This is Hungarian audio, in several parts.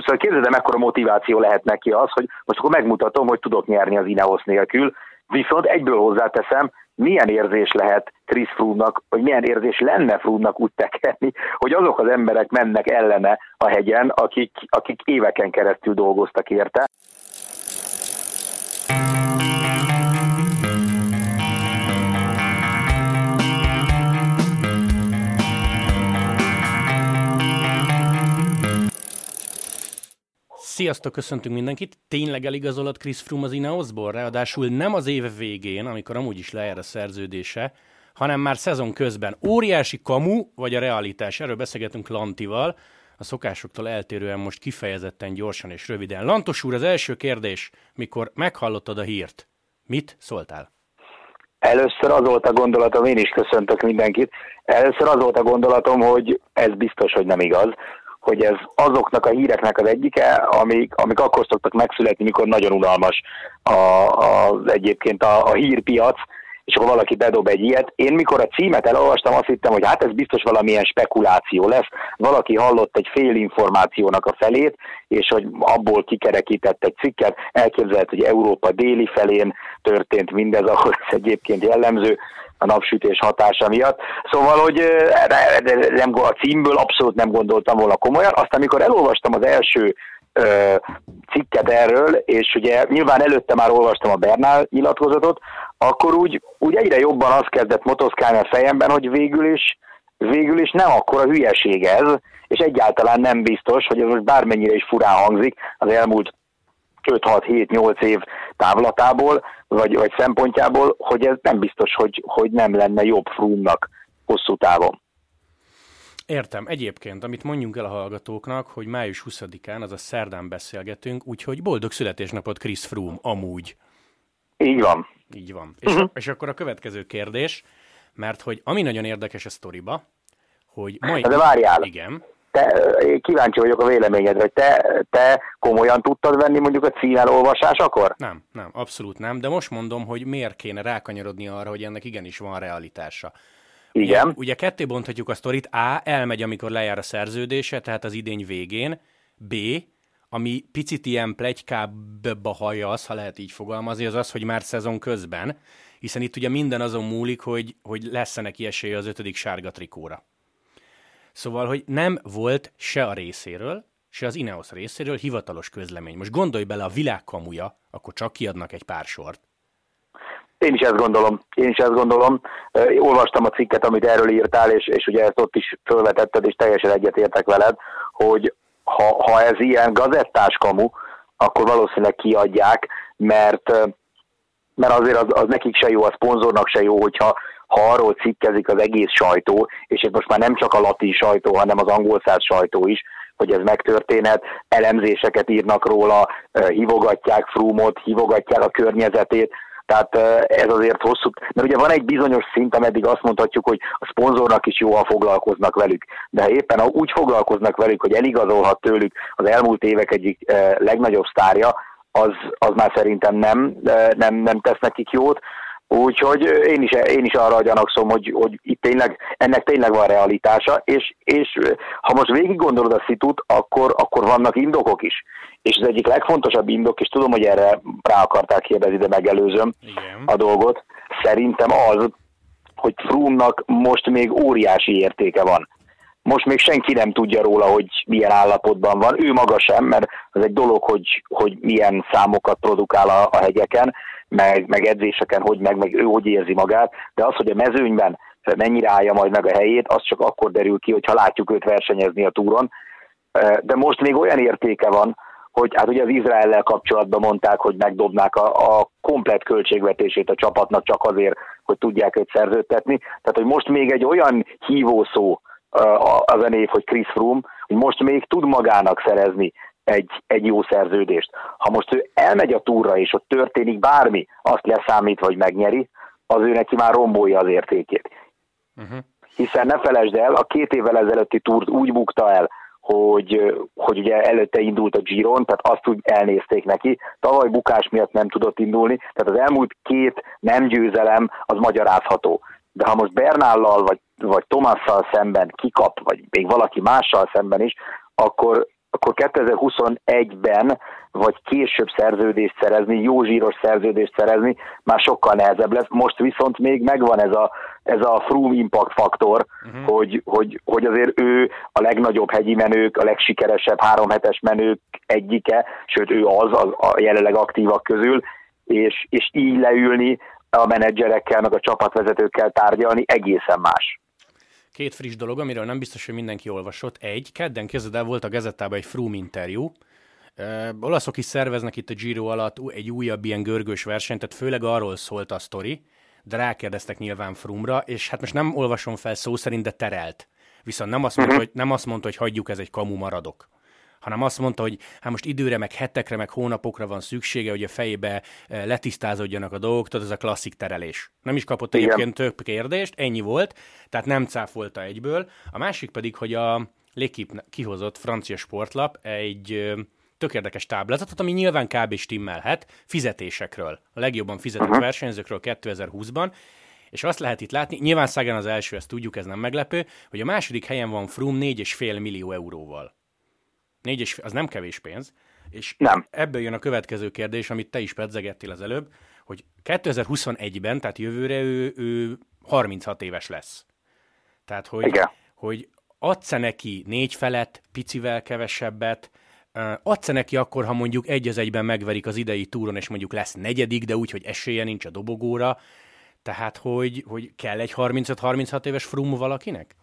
szóval képzeld el, mekkora motiváció lehet neki az, hogy most akkor megmutatom, hogy tudok nyerni az Ineos nélkül, viszont egyből hozzáteszem, milyen érzés lehet Chris Froome-nak, vagy milyen érzés lenne Froome-nak úgy tekerni, hogy azok az emberek mennek ellene a hegyen, akik, akik éveken keresztül dolgoztak érte. Sziasztok, köszöntünk mindenkit. Tényleg eligazolott Chris Froome az Ineosból? Ráadásul nem az év végén, amikor amúgy is lejár a szerződése, hanem már szezon közben. Óriási kamu, vagy a realitás? Erről beszélgetünk Lantival. A szokásoktól eltérően most kifejezetten gyorsan és röviden. Lantos úr, az első kérdés, mikor meghallottad a hírt, mit szóltál? Először az volt a gondolatom, én is köszöntök mindenkit, először az volt a gondolatom, hogy ez biztos, hogy nem igaz, hogy ez azoknak a híreknek az egyike, amik, amik akkor szoktak megszületni, mikor nagyon unalmas a, a, egyébként a, a hírpiac, és akkor valaki bedob egy ilyet. Én mikor a címet elolvastam, azt hittem, hogy hát ez biztos valamilyen spekuláció lesz. Valaki hallott egy fél információnak a felét, és hogy abból kikerekített egy cikket. Elképzelhet, hogy Európa déli felén történt mindez, ahol ez egyébként jellemző a napsütés hatása miatt. Szóval, hogy nem, a címből abszolút nem gondoltam volna komolyan. Aztán, amikor elolvastam az első cikket erről, és ugye nyilván előtte már olvastam a Bernál nyilatkozatot, akkor úgy, úgy egyre jobban az kezdett motoszkálni a fejemben, hogy végül is, végül is nem akkora hülyeség ez, és egyáltalán nem biztos, hogy ez most bármennyire is furán hangzik az elmúlt 5-6-7-8 év távlatából, vagy, vagy szempontjából, hogy ez nem biztos, hogy, hogy nem lenne jobb frúmnak hosszú távon. Értem. Egyébként, amit mondjunk el a hallgatóknak, hogy május 20-án, azaz szerdán beszélgetünk, úgyhogy boldog születésnapot Chris Froome, amúgy. Így van. Így van. És, uh-huh. és akkor a következő kérdés, mert hogy ami nagyon érdekes a sztoriba, hogy majd... De várjál. Igen te, kíváncsi vagyok a véleményedre, hogy te, te komolyan tudtad venni mondjuk a címel olvasásakor? Nem, nem, abszolút nem, de most mondom, hogy miért kéne rákanyarodni arra, hogy ennek igenis van realitása. Igen. Ugye, ugye ketté bonthatjuk a sztorit, A, elmegy, amikor lejár a szerződése, tehát az idény végén, B, ami picit ilyen plegykába hallja az, ha lehet így fogalmazni, az az, hogy már szezon közben, hiszen itt ugye minden azon múlik, hogy, hogy lesz-e neki esélye az ötödik sárga trikóra. Szóval, hogy nem volt se a részéről, se az Ineos részéről hivatalos közlemény. Most gondolj bele, a világ kamuja, akkor csak kiadnak egy pár sort. Én is ezt gondolom. Én is ezt gondolom. Olvastam a cikket, amit erről írtál, és, és ugye ezt ott is felvetetted, és teljesen egyetértek veled, hogy ha, ha ez ilyen gazettás kamu, akkor valószínűleg kiadják, mert mert azért az, az nekik se jó, a szponzornak se jó, hogyha ha arról cikkezik az egész sajtó, és ez most már nem csak a latin sajtó, hanem az angol száz sajtó is, hogy ez megtörténhet, elemzéseket írnak róla, hívogatják Frumot, hívogatják a környezetét, tehát ez azért hosszú, mert ugye van egy bizonyos szint, ameddig azt mondhatjuk, hogy a szponzornak is jó, ha foglalkoznak velük. De éppen úgy foglalkoznak velük, hogy eligazolhat tőlük az elmúlt évek egyik legnagyobb sztárja, az, az már szerintem nem, nem, nem tesz nekik jót. Úgyhogy én is, én is arra gyanakszom, hogy, hogy itt tényleg, ennek tényleg van realitása, és, és ha most végig gondolod a szitut, akkor, akkor vannak indokok is. És az egyik legfontosabb indok, és tudom, hogy erre rá akarták kérdezni, de megelőzöm Igen. a dolgot, szerintem az, hogy Frumnak most még óriási értéke van. Most még senki nem tudja róla, hogy milyen állapotban van. Ő maga sem, mert az egy dolog, hogy, hogy milyen számokat produkál a, a hegyeken, meg, meg edzéseken, hogy meg, meg ő hogy érzi magát, de az, hogy a mezőnyben mennyire állja majd meg a helyét, az csak akkor derül ki, hogyha látjuk őt versenyezni a túron. De most még olyan értéke van, hogy hát ugye az Izraellel kapcsolatban mondták, hogy megdobnák a, a komplet költségvetését a csapatnak csak azért, hogy tudják őt szerződtetni. Tehát, hogy most még egy olyan hívószó az a név, hogy Chris Froome, hogy most még tud magának szerezni egy, egy jó szerződést. Ha most ő elmegy a túra, és ott történik bármi, azt leszámít, vagy megnyeri, az ő neki már rombolja az értékét. Uh-huh. Hiszen ne felejtsd el, a két évvel ezelőtti túrt úgy bukta el, hogy, hogy ugye előtte indult a Giron, tehát azt úgy elnézték neki. Tavaly bukás miatt nem tudott indulni, tehát az elmúlt két nem győzelem az magyarázható. De ha most Bernállal vagy, vagy Tomasszal szemben kikap, vagy még valaki mással szemben is, akkor akkor 2021-ben vagy később szerződést szerezni, jó zsíros szerződést szerezni, már sokkal nehezebb lesz. Most viszont még megvan ez a, ez a Froome impact faktor, uh-huh. hogy, hogy, hogy azért ő a legnagyobb hegyi menők, a legsikeresebb háromhetes menők egyike, sőt ő az, az a jelenleg aktívak közül, és, és így leülni a menedzserekkel, meg a csapatvezetőkkel tárgyalni egészen más. Két friss dolog, amiről nem biztos, hogy mindenki olvasott. Egy, kedden kezded el volt a gazettában egy Froome interjú, Uh, olaszok is szerveznek itt a Giro alatt egy újabb ilyen görgős versenyt, tehát főleg arról szólt a sztori, de rákérdeztek nyilván Frumra, és hát most nem olvasom fel szó szerint, de terelt. Viszont nem azt mondta, uh-huh. hogy, nem azt mondta, hogy hagyjuk, ez egy kamu maradok hanem azt mondta, hogy hát most időre, meg hetekre, meg hónapokra van szüksége, hogy a fejébe eh, letisztázódjanak a dolgok, tehát ez a klasszik terelés. Nem is kapott Igen. egyébként több kérdést, ennyi volt, tehát nem cáfolta egyből. A másik pedig, hogy a L'équipe kihozott francia sportlap egy tök érdekes táblázatot, ami nyilván kb. stimmelhet, fizetésekről, a legjobban fizetett uh-huh. versenyzőkről 2020-ban, és azt lehet itt látni, nyilván Sagan az első, ezt tudjuk, ez nem meglepő, hogy a második helyen van Froome 4,5 millió euróval. Négy és, az nem kevés pénz, és nem. ebből jön a következő kérdés, amit te is pedzegettél az előbb, hogy 2021-ben, tehát jövőre ő, ő 36 éves lesz. Tehát, hogy, Igen. hogy adsz -e neki négy felett, picivel kevesebbet, adsz -e neki akkor, ha mondjuk egy az egyben megverik az idei túron, és mondjuk lesz negyedik, de úgy, hogy esélye nincs a dobogóra, tehát, hogy, hogy kell egy 35-36 éves frum valakinek?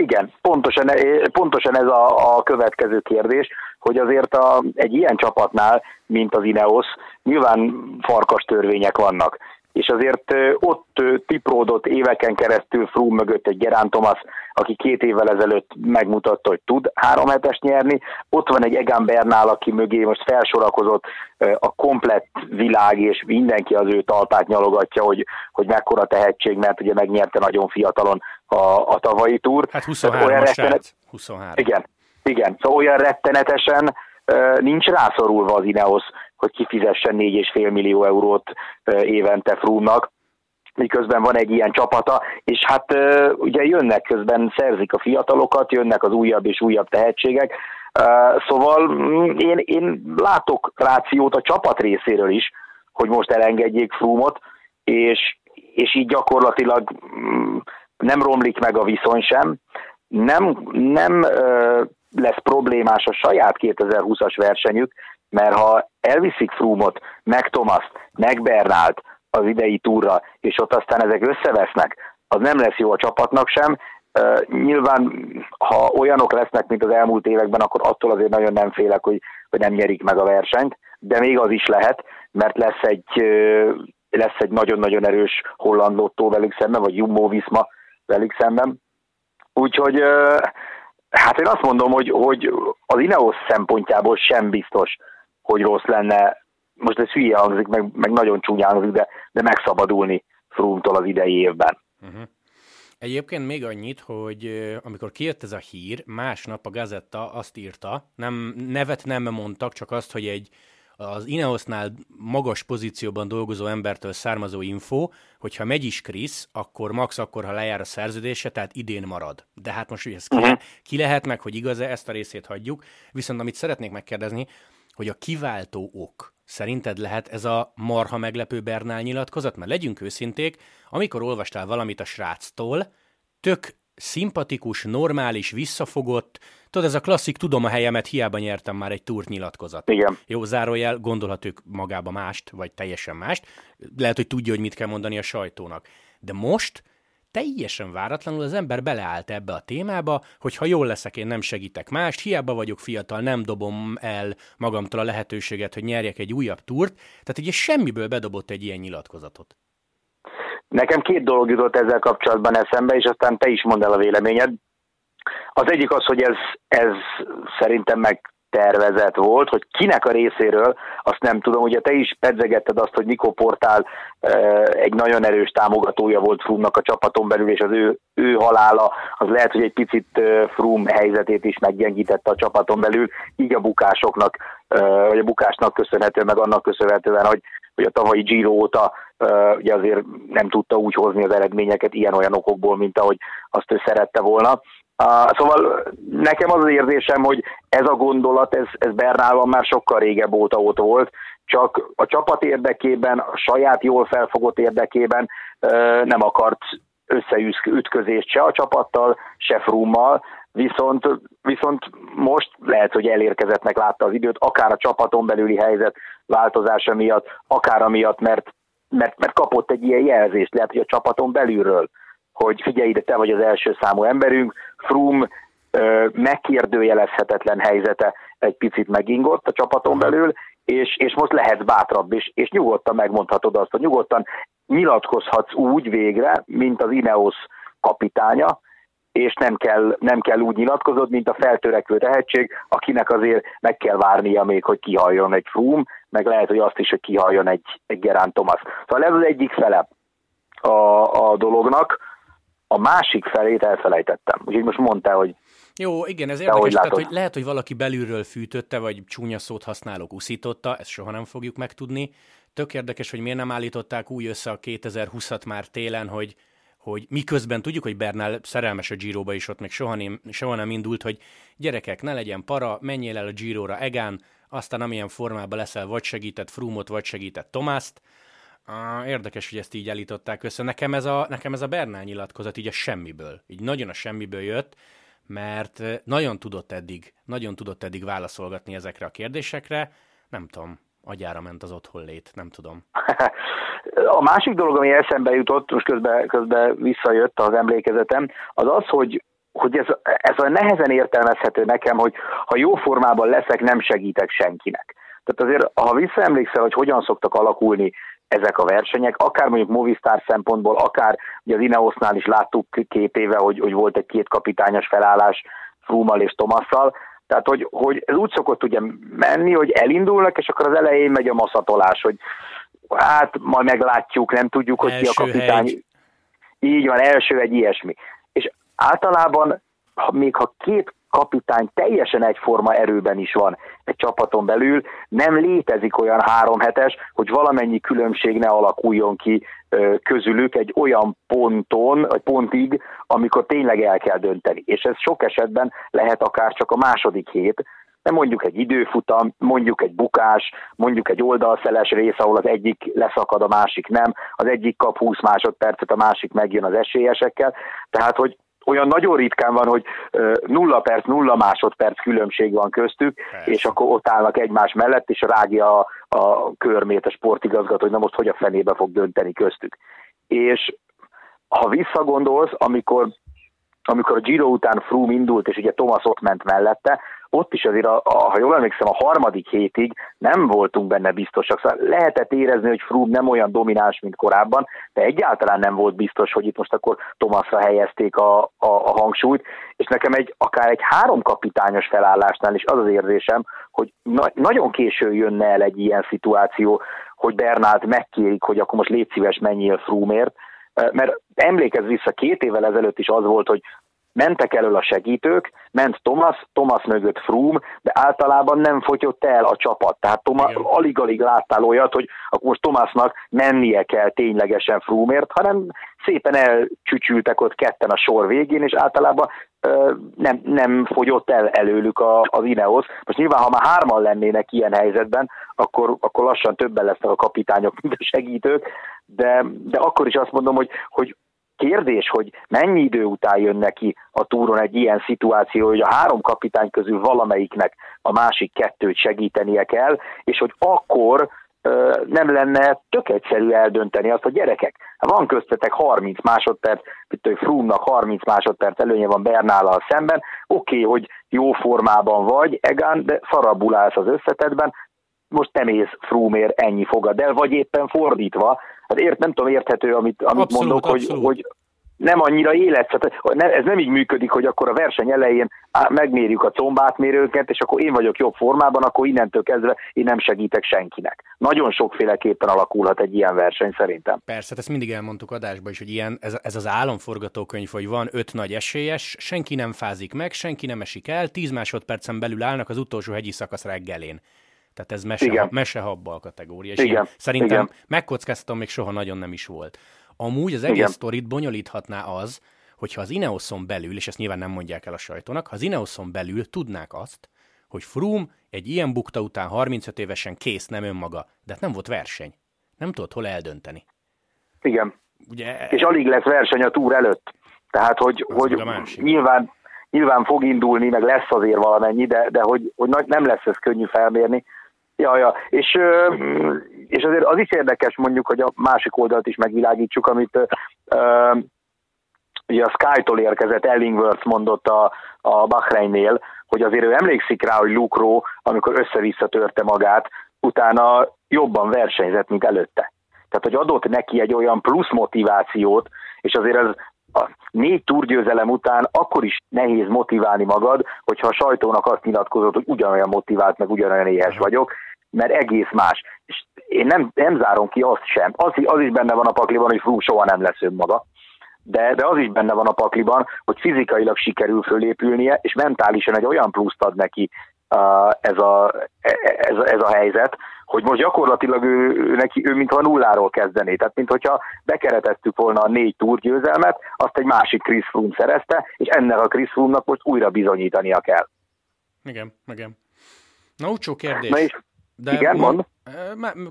Igen, pontosan, pontosan ez a, a következő kérdés, hogy azért a, egy ilyen csapatnál, mint az Ineos, nyilván farkas törvények vannak. És azért ott tipródott éveken keresztül Froome mögött egy Gerán Thomas, aki két évvel ezelőtt megmutatta, hogy tud három hetes nyerni. Ott van egy Egan Bernál, aki mögé most felsorakozott a komplett világ, és mindenki az ő talpát nyalogatja, hogy, hogy mekkora tehetség, mert ugye megnyerte nagyon fiatalon a, a tavalyi túr. Hát 23 olyan rettenet... 23. Igen, igen. Szóval olyan rettenetesen nincs rászorulva az Ineos, hogy kifizessen 4,5 millió eurót évente Frúmnak, miközben van egy ilyen csapata, és hát ugye jönnek közben, szerzik a fiatalokat, jönnek az újabb és újabb tehetségek, szóval mm, én, én látok rációt a csapat részéről is, hogy most elengedjék Frúmot, és, és így gyakorlatilag mm, nem romlik meg a viszony sem, nem, nem lesz problémás a saját 2020-as versenyük, mert ha elviszik Frumot, meg Thomas, meg Bernált az idei túra, és ott aztán ezek összevesznek, az nem lesz jó a csapatnak sem. Uh, nyilván, ha olyanok lesznek, mint az elmúlt években, akkor attól azért nagyon nem félek, hogy, hogy nem nyerik meg a versenyt, de még az is lehet, mert lesz egy, uh, lesz egy nagyon-nagyon erős holland lottó velük szemben, vagy Jumbo Visma velük szemben. Úgyhogy hát én azt mondom, hogy, hogy az Ineos szempontjából sem biztos, hogy rossz lenne, most ez hülye hangzik, meg, meg nagyon csúnya hangzik, de, de megszabadulni Frumtól az idei évben. Uh-huh. Egyébként még annyit, hogy amikor kijött ez a hír, másnap a gazetta azt írta, nem, nevet nem mondtak, csak azt, hogy egy az Ineosnál magas pozícióban dolgozó embertől származó info, hogyha megy is Krisz, akkor max akkor, ha lejár a szerződése, tehát idén marad. De hát most, hogy ez ki, uh-huh. ki lehet meg, hogy igaz-e, ezt a részét hagyjuk. Viszont amit szeretnék megkérdezni, hogy a kiváltó ok szerinted lehet ez a marha meglepő Bernál nyilatkozat? Mert legyünk őszinték, amikor olvastál valamit a sráctól, tök szimpatikus, normális, visszafogott, tudod, ez a klasszik, tudom a helyemet, hiába nyertem már egy túrt nyilatkozat. Igen. Jó, zárójel, gondolhat ők magába mást, vagy teljesen mást. Lehet, hogy tudja, hogy mit kell mondani a sajtónak. De most teljesen váratlanul az ember beleállt ebbe a témába, hogy ha jól leszek, én nem segítek mást, hiába vagyok fiatal, nem dobom el magamtól a lehetőséget, hogy nyerjek egy újabb túrt. Tehát ugye semmiből bedobott egy ilyen nyilatkozatot. Nekem két dolog jutott ezzel kapcsolatban eszembe, és aztán te is mondd el a véleményed. Az egyik az, hogy ez, ez szerintem meg tervezett volt, hogy kinek a részéről, azt nem tudom, ugye te is pedzegetted azt, hogy Nikó Portál egy nagyon erős támogatója volt Frumnak a csapaton belül, és az ő, ő halála, az lehet, hogy egy picit Frum helyzetét is meggyengítette a csapaton belül, így a bukásoknak, vagy a bukásnak köszönhető, meg annak köszönhetően, hogy, hogy a tavalyi Giro óta ugye azért nem tudta úgy hozni az eredményeket ilyen-olyan okokból, mint ahogy azt ő szerette volna. Szóval nekem az az érzésem, hogy ez a gondolat, ez, ez Bernálban már sokkal régebb óta ott volt, csak a csapat érdekében, a saját jól felfogott érdekében nem akart összeütközést se a csapattal, se Frummal, viszont, viszont most lehet, hogy elérkezettnek látta az időt, akár a csapaton belüli helyzet változása miatt, akár amiatt, mert, mert, mert kapott egy ilyen jelzést, lehet, hogy a csapaton belülről, hogy figyelj ide, te vagy az első számú emberünk, Frum megkérdőjelezhetetlen helyzete egy picit megingott a csapaton belül, és, és most lehet bátrabb, és, és nyugodtan megmondhatod azt, hogy nyugodtan nyilatkozhatsz úgy végre, mint az Ineos kapitánya, és nem kell, nem kell úgy nyilatkozod, mint a feltörekvő tehetség, akinek azért meg kell várnia még, hogy kihalljon egy Froome, meg lehet, hogy azt is, hogy kihalljon egy, egy Gerán Thomas. Szóval ez az egyik fele a, a dolognak, a másik felét elfelejtettem. Úgyhogy most mondta, hogy jó, igen, ez érdekes, tehát, hogy lehet, hogy valaki belülről fűtötte, vagy csúnya szót használók uszította, ezt soha nem fogjuk megtudni. Tök érdekes, hogy miért nem állították úgy össze a 2020-at már télen, hogy hogy miközben tudjuk, hogy Bernál szerelmes a Giroba is ott még soha nem, soha nem indult, hogy gyerekek, ne legyen para, menjél el a Girora Egán, aztán amilyen formában leszel, vagy segített Frumot, vagy segített Tomászt. Érdekes, hogy ezt így elították össze. Nekem ez a, nekem ez a Bernál nyilatkozat így a semmiből, így nagyon a semmiből jött, mert nagyon tudott eddig, nagyon tudott eddig válaszolgatni ezekre a kérdésekre. Nem tudom, agyára ment az otthon lét, nem tudom. A másik dolog, ami eszembe jutott, most közben, közben visszajött az emlékezetem, az az, hogy hogy ez, ez olyan nehezen értelmezhető nekem, hogy ha jó formában leszek, nem segítek senkinek. Tehát azért, ha visszaemlékszel, hogy hogyan szoktak alakulni ezek a versenyek, akár mondjuk Movistar szempontból, akár ugye az Ineosnál is láttuk két éve, hogy, hogy volt egy két kapitányos felállás Frumal és Tomasszal, tehát, hogy, hogy ez úgy szokott ugye menni, hogy elindulnak, és akkor az elején megy a maszatolás, hogy hát majd meglátjuk, nem tudjuk, hogy első ki a kapitány. Hegy. Így van, első egy ilyesmi. És általában, ha, még ha két kapitány teljesen egyforma erőben is van egy csapaton belül, nem létezik olyan három hetes, hogy valamennyi különbség ne alakuljon ki közülük egy olyan ponton, vagy pontig, amikor tényleg el kell dönteni. És ez sok esetben lehet akár csak a második hét, de mondjuk egy időfutam, mondjuk egy bukás, mondjuk egy oldalszeles rész, ahol az egyik leszakad, a másik nem, az egyik kap 20 másodpercet, a másik megjön az esélyesekkel. Tehát, hogy olyan nagyon ritkán van, hogy nulla perc, nulla másodperc különbség van köztük, Persze. és akkor ott állnak egymás mellett, és rágja a, a körmét a sportigazgató, hogy na most hogy a fenébe fog dönteni köztük. És ha visszagondolsz, amikor amikor a Giro után Froome indult, és ugye Thomas ott ment mellette, ott is azért, a, a, ha jól emlékszem, a harmadik hétig nem voltunk benne biztosak. Szóval lehetett érezni, hogy Froome nem olyan domináns, mint korábban, de egyáltalán nem volt biztos, hogy itt most akkor Thomasra helyezték a, a, a hangsúlyt, és nekem egy akár egy három kapitányos felállásnál is az az érzésem, hogy na, nagyon késő jönne el egy ilyen szituáció, hogy Bernát megkérik, hogy akkor most légy szíves, menjél Froome-ért, mert emlékezz vissza, két évvel ezelőtt is az volt, hogy mentek elől a segítők, ment Thomas, Thomas mögött Froome, de általában nem fogyott el a csapat. Tehát Thomas, alig-alig láttál olyat, hogy akkor most Thomasnak mennie kell ténylegesen Froome-ért, hanem szépen elcsücsültek ott ketten a sor végén, és általában ö, nem, nem fogyott el előlük a, az Ineos. Most nyilván, ha már hárman lennének ilyen helyzetben, akkor, akkor lassan többen lesznek a kapitányok, mint a segítők, de, de akkor is azt mondom, hogy, hogy Kérdés, hogy mennyi idő után jön neki a túron egy ilyen szituáció, hogy a három kapitány közül valamelyiknek a másik kettőt segítenie kell, és hogy akkor nem lenne tök egyszerű eldönteni azt, hogy gyerekek, van köztetek 30 másodperc, mint hogy Frumnak 30 másodperc előnye van Bernállal szemben, oké, okay, hogy jó formában vagy, Egan, de szarabul állsz az összetetben, most nem ész Frumér ennyi fogad el, vagy éppen fordítva. Hát ért, nem tudom, érthető, amit, amit abszolút, mondok, abszolút. hogy, hogy nem annyira élet, tehát ez nem így működik, hogy akkor a verseny elején megmérjük a combátmérőket, és akkor én vagyok jobb formában, akkor innentől kezdve én nem segítek senkinek. Nagyon sokféleképpen alakulhat egy ilyen verseny szerintem. Persze, hát ezt mindig elmondtuk adásban is, hogy ilyen, ez, ez az álomforgatókönyv, hogy van öt nagy esélyes, senki nem fázik meg, senki nem esik el, tíz másodpercen belül állnak az utolsó hegyi szakasz reggelén. Tehát ez mese, mesehabbal kategória. És Igen. szerintem Igen. megkockáztatom, még soha nagyon nem is volt. Amúgy az egész Igen. sztorit bonyolíthatná az, hogyha az Ineoson belül, és ezt nyilván nem mondják el a sajtónak, ha az Ineoson belül tudnák azt, hogy Froome egy ilyen bukta után 35 évesen kész, nem önmaga, de hát nem volt verseny. Nem tudott hol eldönteni. Igen. Ugye, és alig lesz verseny a túr előtt. Tehát, hogy, hogy nyilván, nyilván fog indulni, meg lesz azért valamennyi, de, de hogy, hogy nem lesz ez könnyű felmérni. Ja, ja. És, és azért az is érdekes mondjuk, hogy a másik oldalt is megvilágítsuk, amit uh, ugye a Sky-tól érkezett Ellingworth mondott a, a Bahreinnél, hogy azért ő emlékszik rá, hogy Luke Rowe, amikor össze-vissza törte magát, utána jobban versenyzett, mint előtte. Tehát, hogy adott neki egy olyan plusz motivációt, és azért ez a négy túrgyőzelem után akkor is nehéz motiválni magad, hogyha a sajtónak azt nyilatkozott, hogy ugyanolyan motivált, meg ugyanolyan éhes vagyok, mert egész más. És én nem, nem zárom ki azt sem. Az, az is benne van a pakliban, hogy Froome soha nem lesz önmaga. De, de az is benne van a pakliban, hogy fizikailag sikerül fölépülnie, és mentálisan egy olyan pluszt ad neki uh, ez, a, ez, ez a helyzet, hogy most gyakorlatilag ő, ő neki, ő mintha nulláról kezdené. Tehát, mintha bekeretettük volna a négy túrgyőzelmet, azt egy másik Chris Froome szerezte, és ennek a Chris Froome-nak most újra bizonyítania kell. Igen, igen. Na, utcsó kérdés. Na és de Igen, mond.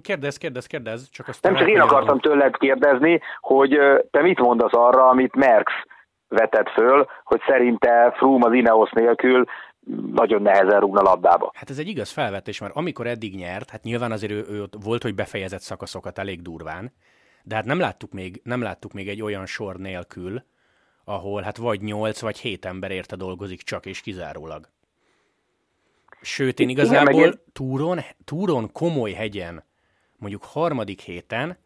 Kérdez, kérdez, kérdez. Csak azt Nem csak én akartam tőled kérdezni, hogy te mit mondasz arra, amit Merckx vetett föl, hogy szerinte Froome az Ineos nélkül nagyon nehezen rúgna labdába. Hát ez egy igaz felvetés, mert amikor eddig nyert, hát nyilván azért ő, ő volt, hogy befejezett szakaszokat elég durván, de hát nem láttuk még, nem láttuk még egy olyan sor nélkül, ahol hát vagy nyolc vagy hét ember érte dolgozik csak és kizárólag. Sőt, én igazából Igen, túron, túron komoly hegyen, mondjuk harmadik héten,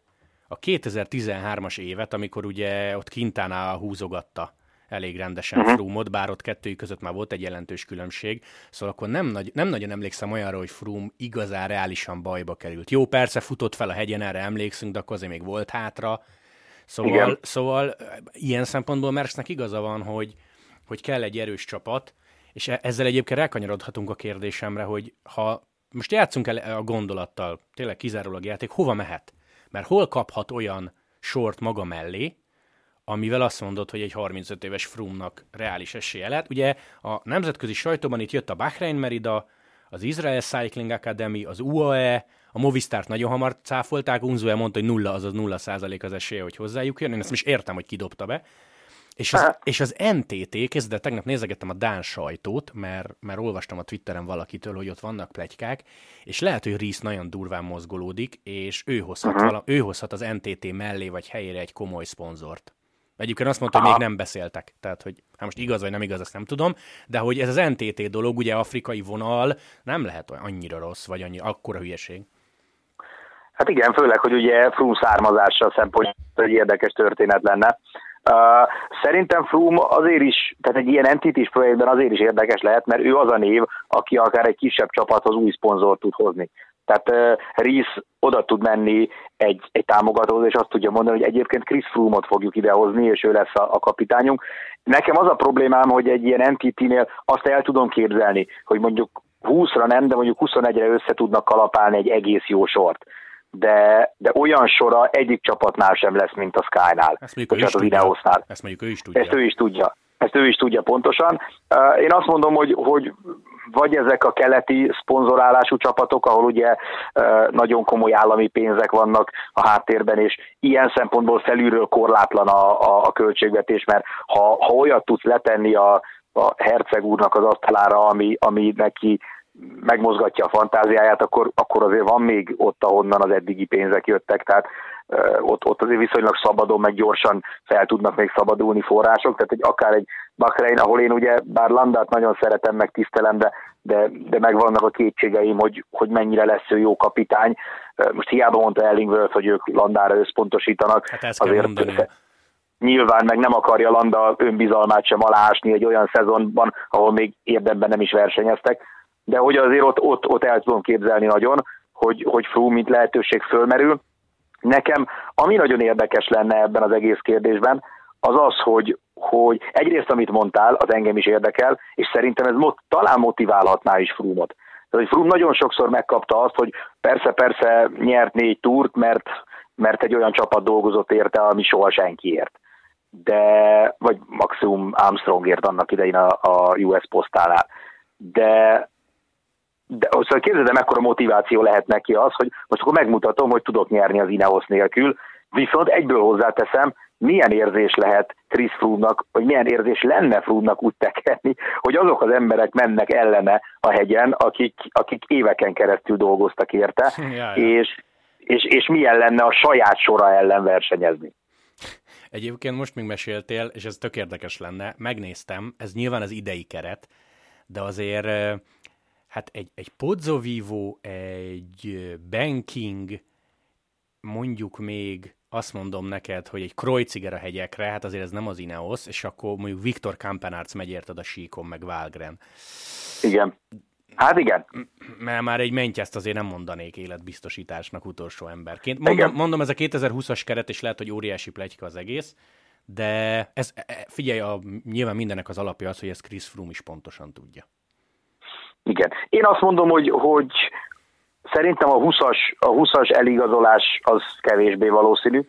a 2013-as évet, amikor ugye ott Kintánál húzogatta elég rendesen uh-huh. Froome-ot, bár ott kettőjük között már volt egy jelentős különbség, szóval akkor nem, nagy, nem nagyon emlékszem olyanra, hogy Froome igazán reálisan bajba került. Jó, persze futott fel a hegyen, erre emlékszünk, de akkor azért még volt hátra. Szóval, szóval ilyen szempontból Merckxnek igaza van, hogy, hogy kell egy erős csapat, és e- ezzel egyébként elkanyarodhatunk a kérdésemre, hogy ha most játszunk el a gondolattal, tényleg kizárólag játék, hova mehet? Mert hol kaphat olyan sort maga mellé, amivel azt mondod, hogy egy 35 éves Frumnak reális esélye lehet. Ugye a nemzetközi sajtóban itt jött a Bahrain Merida, az Israel Cycling Academy, az UAE, a Movistart nagyon hamar cáfolták, Unzue mondta, hogy nulla, azaz nulla százalék az esélye, hogy hozzájuk jön. Én ezt is értem, hogy kidobta be. És az, és az NTT, kezdve tegnap nézegettem a Dán sajtót, mert, mert olvastam a Twitteren valakitől, hogy ott vannak plegykák, és lehet, hogy Reese nagyon durván mozgolódik, és ő hozhat, uh-huh. vala, ő hozhat az NTT mellé vagy helyére egy komoly szponzort. Egyébként azt mondta, hogy még nem beszéltek. Tehát, hogy hát most igaz vagy nem igaz, azt nem tudom, de hogy ez az NTT dolog, ugye afrikai vonal nem lehet annyira rossz, vagy annyi, akkora hülyeség. Hát igen, főleg, hogy ugye Froome származása szempontjából egy érdekes történet lenne. Szerintem Froome azért is, tehát egy ilyen entities projektben azért is érdekes lehet, mert ő az a név, aki akár egy kisebb csapathoz új szponzort tud hozni. Tehát uh, oda tud menni egy, egy támogatóhoz, és azt tudja mondani, hogy egyébként Chris Froome-ot fogjuk idehozni, és ő lesz a, a kapitányunk. Nekem az a problémám, hogy egy ilyen entity-nél azt el tudom képzelni, hogy mondjuk 20-ra nem, de mondjuk 21-re össze tudnak kalapálni egy egész jó sort de, de olyan sora egyik csapatnál sem lesz, mint a Sky-nál. Ezt mondjuk ő is tudja. Ezt mondjuk ő is tudja. Ezt ő is tudja. Ezt ő is tudja pontosan. Én azt mondom, hogy, hogy vagy ezek a keleti szponzorálású csapatok, ahol ugye nagyon komoly állami pénzek vannak a háttérben, és ilyen szempontból felülről korlátlan a, a, a költségvetés, mert ha, ha olyat tudsz letenni a, a herceg úrnak az asztalára, ami, ami neki megmozgatja a fantáziáját, akkor, akkor azért van még ott, ahonnan az eddigi pénzek jöttek, tehát ott, ott azért viszonylag szabadon, meg gyorsan fel tudnak még szabadulni források, tehát egy, akár egy Bahrein, ahol én ugye, bár Landát nagyon szeretem, meg tisztelem, de, de, de megvannak a kétségeim, hogy, hogy mennyire lesz ő jó kapitány. Most hiába mondta Ellingworth, hogy ők Landára összpontosítanak. Hát ezt azért mondani. Nyilván meg nem akarja Landa önbizalmát sem aláásni egy olyan szezonban, ahol még érdemben nem is versenyeztek de hogy azért ott, ott, ott el tudom képzelni nagyon, hogy, hogy Fru mint lehetőség fölmerül. Nekem, ami nagyon érdekes lenne ebben az egész kérdésben, az az, hogy, hogy egyrészt, amit mondtál, az engem is érdekel, és szerintem ez mot, talán motiválhatná is Frumot. Tehát, hogy Frum nagyon sokszor megkapta azt, hogy persze-persze nyert négy túrt, mert, mert egy olyan csapat dolgozott érte, ami soha senkiért de, vagy maximum Armstrongért annak idején a, a US posztálál. De, de szóval képzeld mekkora motiváció lehet neki az, hogy most akkor megmutatom, hogy tudok nyerni az Ineos nélkül, viszont egyből hozzáteszem, milyen érzés lehet Chris Froome-nak, vagy milyen érzés lenne Froome-nak úgy tekerni, hogy azok az emberek mennek ellene a hegyen, akik, akik éveken keresztül dolgoztak érte, ja, ja. És, és, és milyen lenne a saját sora ellen versenyezni. Egyébként most még meséltél, és ez tök érdekes lenne, megnéztem, ez nyilván az idei keret, de azért hát egy, egy Pozzovivo, egy Banking, mondjuk még azt mondom neked, hogy egy Kreuziger a hegyekre, hát azért ez nem az Ineos, és akkor mondjuk Viktor Kampenárc megy érted a síkon, meg Valgren. Igen. Hát igen. Mert már egy mentyeszt azért nem mondanék életbiztosításnak utolsó emberként. Mondom, mondom, ez a 2020-as keret, és lehet, hogy óriási plegyka az egész, de ez, e, e, figyelj, a, nyilván mindennek az alapja az, hogy ezt Chris Froome is pontosan tudja. Igen. Én azt mondom, hogy, hogy szerintem a 20-as, a 20-as eligazolás az kevésbé valószínű.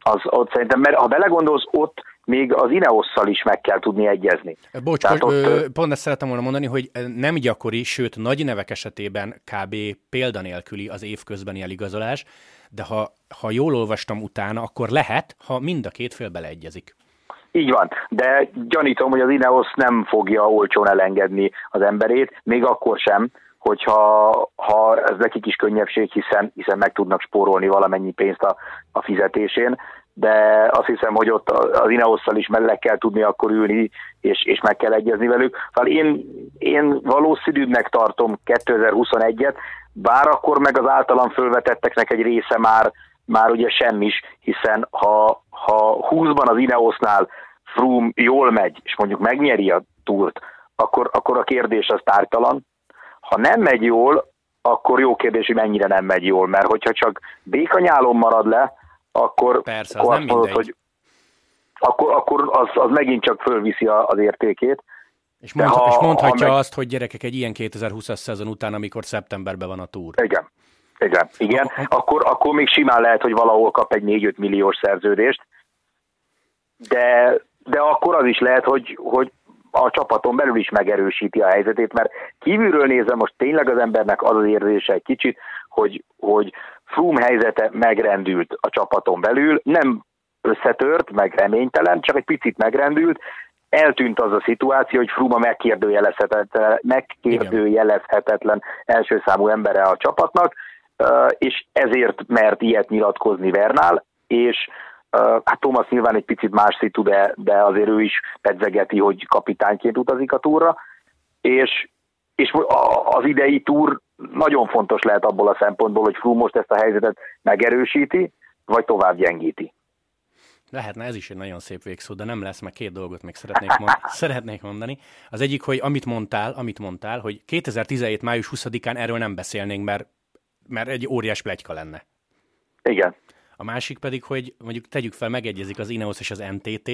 Az, ott szerintem, mert ha belegondolsz, ott még az Ineosszal is meg kell tudni egyezni. Bocs, hogy, ott, ö, pont ezt szeretem volna mondani, hogy nem gyakori, sőt nagy nevek esetében kb. példanélküli az évközbeni eligazolás, de ha, ha jól olvastam utána, akkor lehet, ha mind a két fél beleegyezik. Így van, de gyanítom, hogy az Ineos nem fogja olcsón elengedni az emberét, még akkor sem, hogyha ha ez nekik is könnyebbség, hiszen, hiszen meg tudnak spórolni valamennyi pénzt a, a fizetésén, de azt hiszem, hogy ott az Ineosszal is mellé kell tudni akkor ülni, és, és meg kell egyezni velük. Szóval én, én valószínűbbnek tartom 2021-et, bár akkor meg az általam fölvetetteknek egy része már, már ugye semmis, hiszen ha, ha 20-ban az Ineosnál Froome jól megy, és mondjuk megnyeri a túrt, akkor, akkor a kérdés az tártalan. Ha nem megy jól, akkor jó kérdés, hogy mennyire nem megy jól, mert hogyha csak békanyálon marad le, akkor, Persze, akkor az azt mondod, hogy akkor, akkor az, az megint csak fölviszi az értékét. És, mond, ha, és mondhatja ha meg... azt, hogy gyerekek egy ilyen 2020-as szezon után, amikor szeptemberben van a túr. Igen, igen, igen. Akkor, akkor még simán lehet, hogy valahol kap egy 4-5 milliós szerződést, de, de akkor az is lehet, hogy, hogy a csapaton belül is megerősíti a helyzetét, mert kívülről nézve most tényleg az embernek az az érzése egy kicsit, hogy, hogy Froome helyzete megrendült a csapaton belül, nem összetört, meg reménytelen, csak egy picit megrendült, eltűnt az a szituáció, hogy Fruma megkérdőjelezhetetlen, megkérdőjelezhetetlen első számú embere a csapatnak, és ezért mert ilyet nyilatkozni Vernál, és hát Thomas nyilván egy picit más szitu, de, de azért ő is pedzegeti, hogy kapitányként utazik a túra, és, és az idei túr nagyon fontos lehet abból a szempontból, hogy Froome most ezt a helyzetet megerősíti, vagy tovább gyengíti. Lehetne ez is egy nagyon szép végszó, de nem lesz, mert két dolgot még szeretnék, mond- szeretnék mondani. Az egyik, hogy amit mondtál, amit mondtál, hogy 2017. május 20-án erről nem beszélnénk, mert, mert egy óriás plegyka lenne. Igen. A másik pedig, hogy mondjuk tegyük fel, megegyezik az Ineos és az NTT,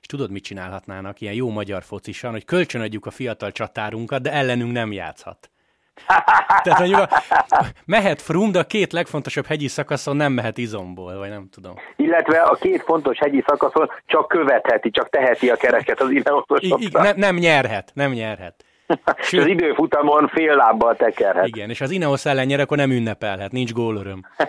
és tudod, mit csinálhatnának ilyen jó magyar focisan, hogy kölcsönadjuk a fiatal csatárunkat, de ellenünk nem játszhat. Tehát mondjuk mehet Frum, de a két legfontosabb hegyi szakaszon nem mehet izomból, vagy nem tudom. Illetve a két fontos hegyi szakaszon csak követheti, csak teheti a kereket az Ineososokra. Ne, nem nyerhet, nem nyerhet. Sőt, az időfutamon fél lábbal tekerhet. Igen, és az Ineos ellen nyer, akkor nem ünnepelhet, nincs gólöröm.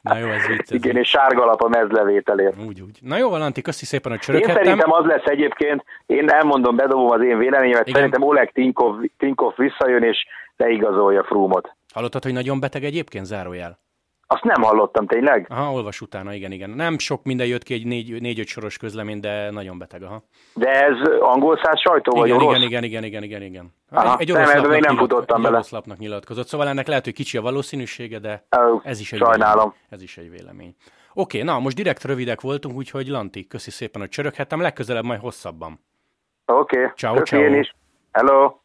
Na jó, ez vicc. Igen, és sárga lap a mezlevételért. Úgy, úgy. Na jó, Valanti, köszi szépen, hogy csöröghettem. Én szerintem az lesz egyébként, én elmondom, bedobom az én véleményemet, Igen. szerintem Oleg Tinkov, Tinkov visszajön, és leigazolja Frumot. Hallottad, hogy nagyon beteg egyébként, zárójel? Azt nem hallottam, tényleg? Aha, olvas utána, igen, igen. Nem sok minden jött ki, egy négy, négy-öt soros közlemény, de nagyon beteg, aha. De ez angol száz sajtó, igen, vagy igen, orosz? Igen, igen, igen, igen, igen. Aha, egy orosz nem, még nem futottam bele. Orosz lapnak nyilatkozott, szóval ennek lehet, hogy kicsi a valószínűsége, de oh, ez is egy sajnálom. Vélemény. Ez is egy vélemény. Oké, na most direkt rövidek voltunk, úgyhogy Lanti, köszi szépen, hogy csöröghettem, legközelebb majd hosszabban. Oké, okay. ciao, ciao. is. Hello.